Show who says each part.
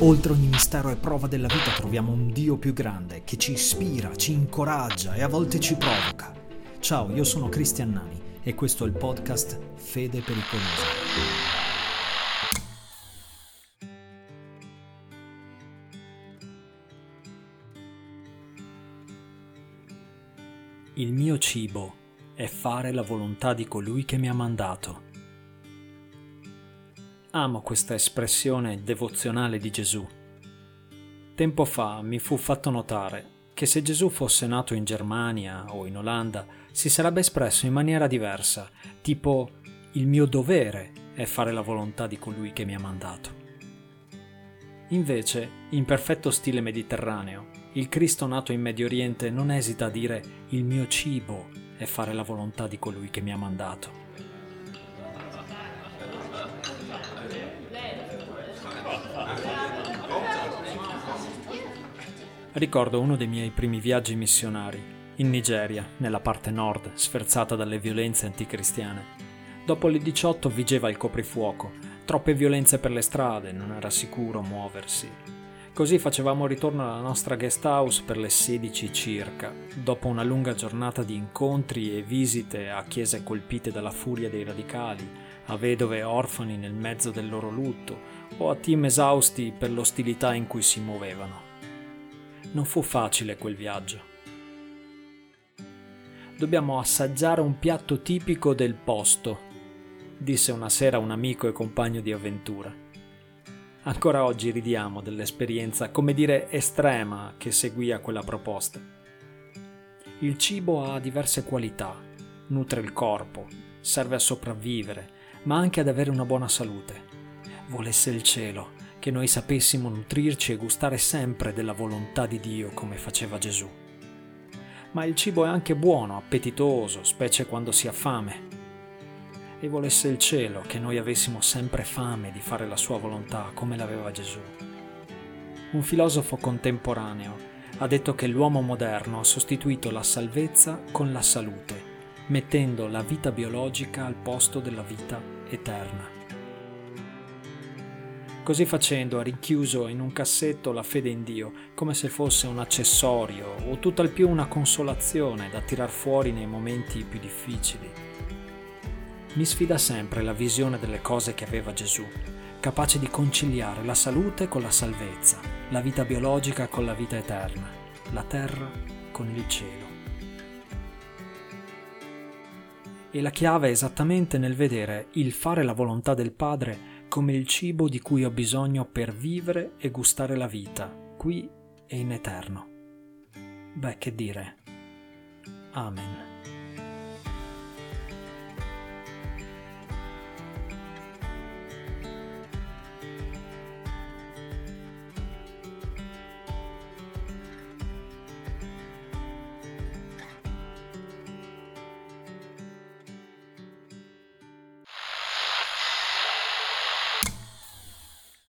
Speaker 1: Oltre ogni mistero e prova della vita troviamo un Dio più grande che ci ispira, ci incoraggia e a volte ci provoca. Ciao, io sono Cristian Nani e questo è il podcast Fede Pericolosa. Il mio cibo è fare la volontà di colui che mi ha mandato. Amo questa espressione devozionale di Gesù. Tempo fa mi fu fatto notare che se Gesù fosse nato in Germania o in Olanda si sarebbe espresso in maniera diversa, tipo il mio dovere è fare la volontà di colui che mi ha mandato. Invece, in perfetto stile mediterraneo, il Cristo nato in Medio Oriente non esita a dire il mio cibo è fare la volontà di colui che mi ha mandato. Ricordo uno dei miei primi viaggi missionari, in Nigeria, nella parte nord, sferzata dalle violenze anticristiane. Dopo le 18 vigeva il coprifuoco, troppe violenze per le strade, non era sicuro muoversi. Così facevamo ritorno alla nostra guest house per le 16 circa, dopo una lunga giornata di incontri e visite a chiese colpite dalla furia dei radicali, a vedove e orfani nel mezzo del loro lutto, o a team esausti per l'ostilità in cui si muovevano. Non fu facile quel viaggio. Dobbiamo assaggiare un piatto tipico del posto, disse una sera un amico e compagno di avventura. Ancora oggi ridiamo dell'esperienza, come dire, estrema che seguì a quella proposta. Il cibo ha diverse qualità, nutre il corpo, serve a sopravvivere, ma anche ad avere una buona salute. Volesse il cielo che noi sapessimo nutrirci e gustare sempre della volontà di Dio come faceva Gesù. Ma il cibo è anche buono, appetitoso, specie quando si ha fame. E volesse il cielo che noi avessimo sempre fame di fare la sua volontà come l'aveva Gesù. Un filosofo contemporaneo ha detto che l'uomo moderno ha sostituito la salvezza con la salute, mettendo la vita biologica al posto della vita eterna. Così facendo ha rinchiuso in un cassetto la fede in Dio, come se fosse un accessorio o tutt'al più una consolazione da tirar fuori nei momenti più difficili. Mi sfida sempre la visione delle cose che aveva Gesù, capace di conciliare la salute con la salvezza, la vita biologica con la vita eterna, la terra con il cielo. E la chiave è esattamente nel vedere il fare la volontà del Padre come il cibo di cui ho bisogno per vivere e gustare la vita, qui e in eterno. Beh, che dire. Amen.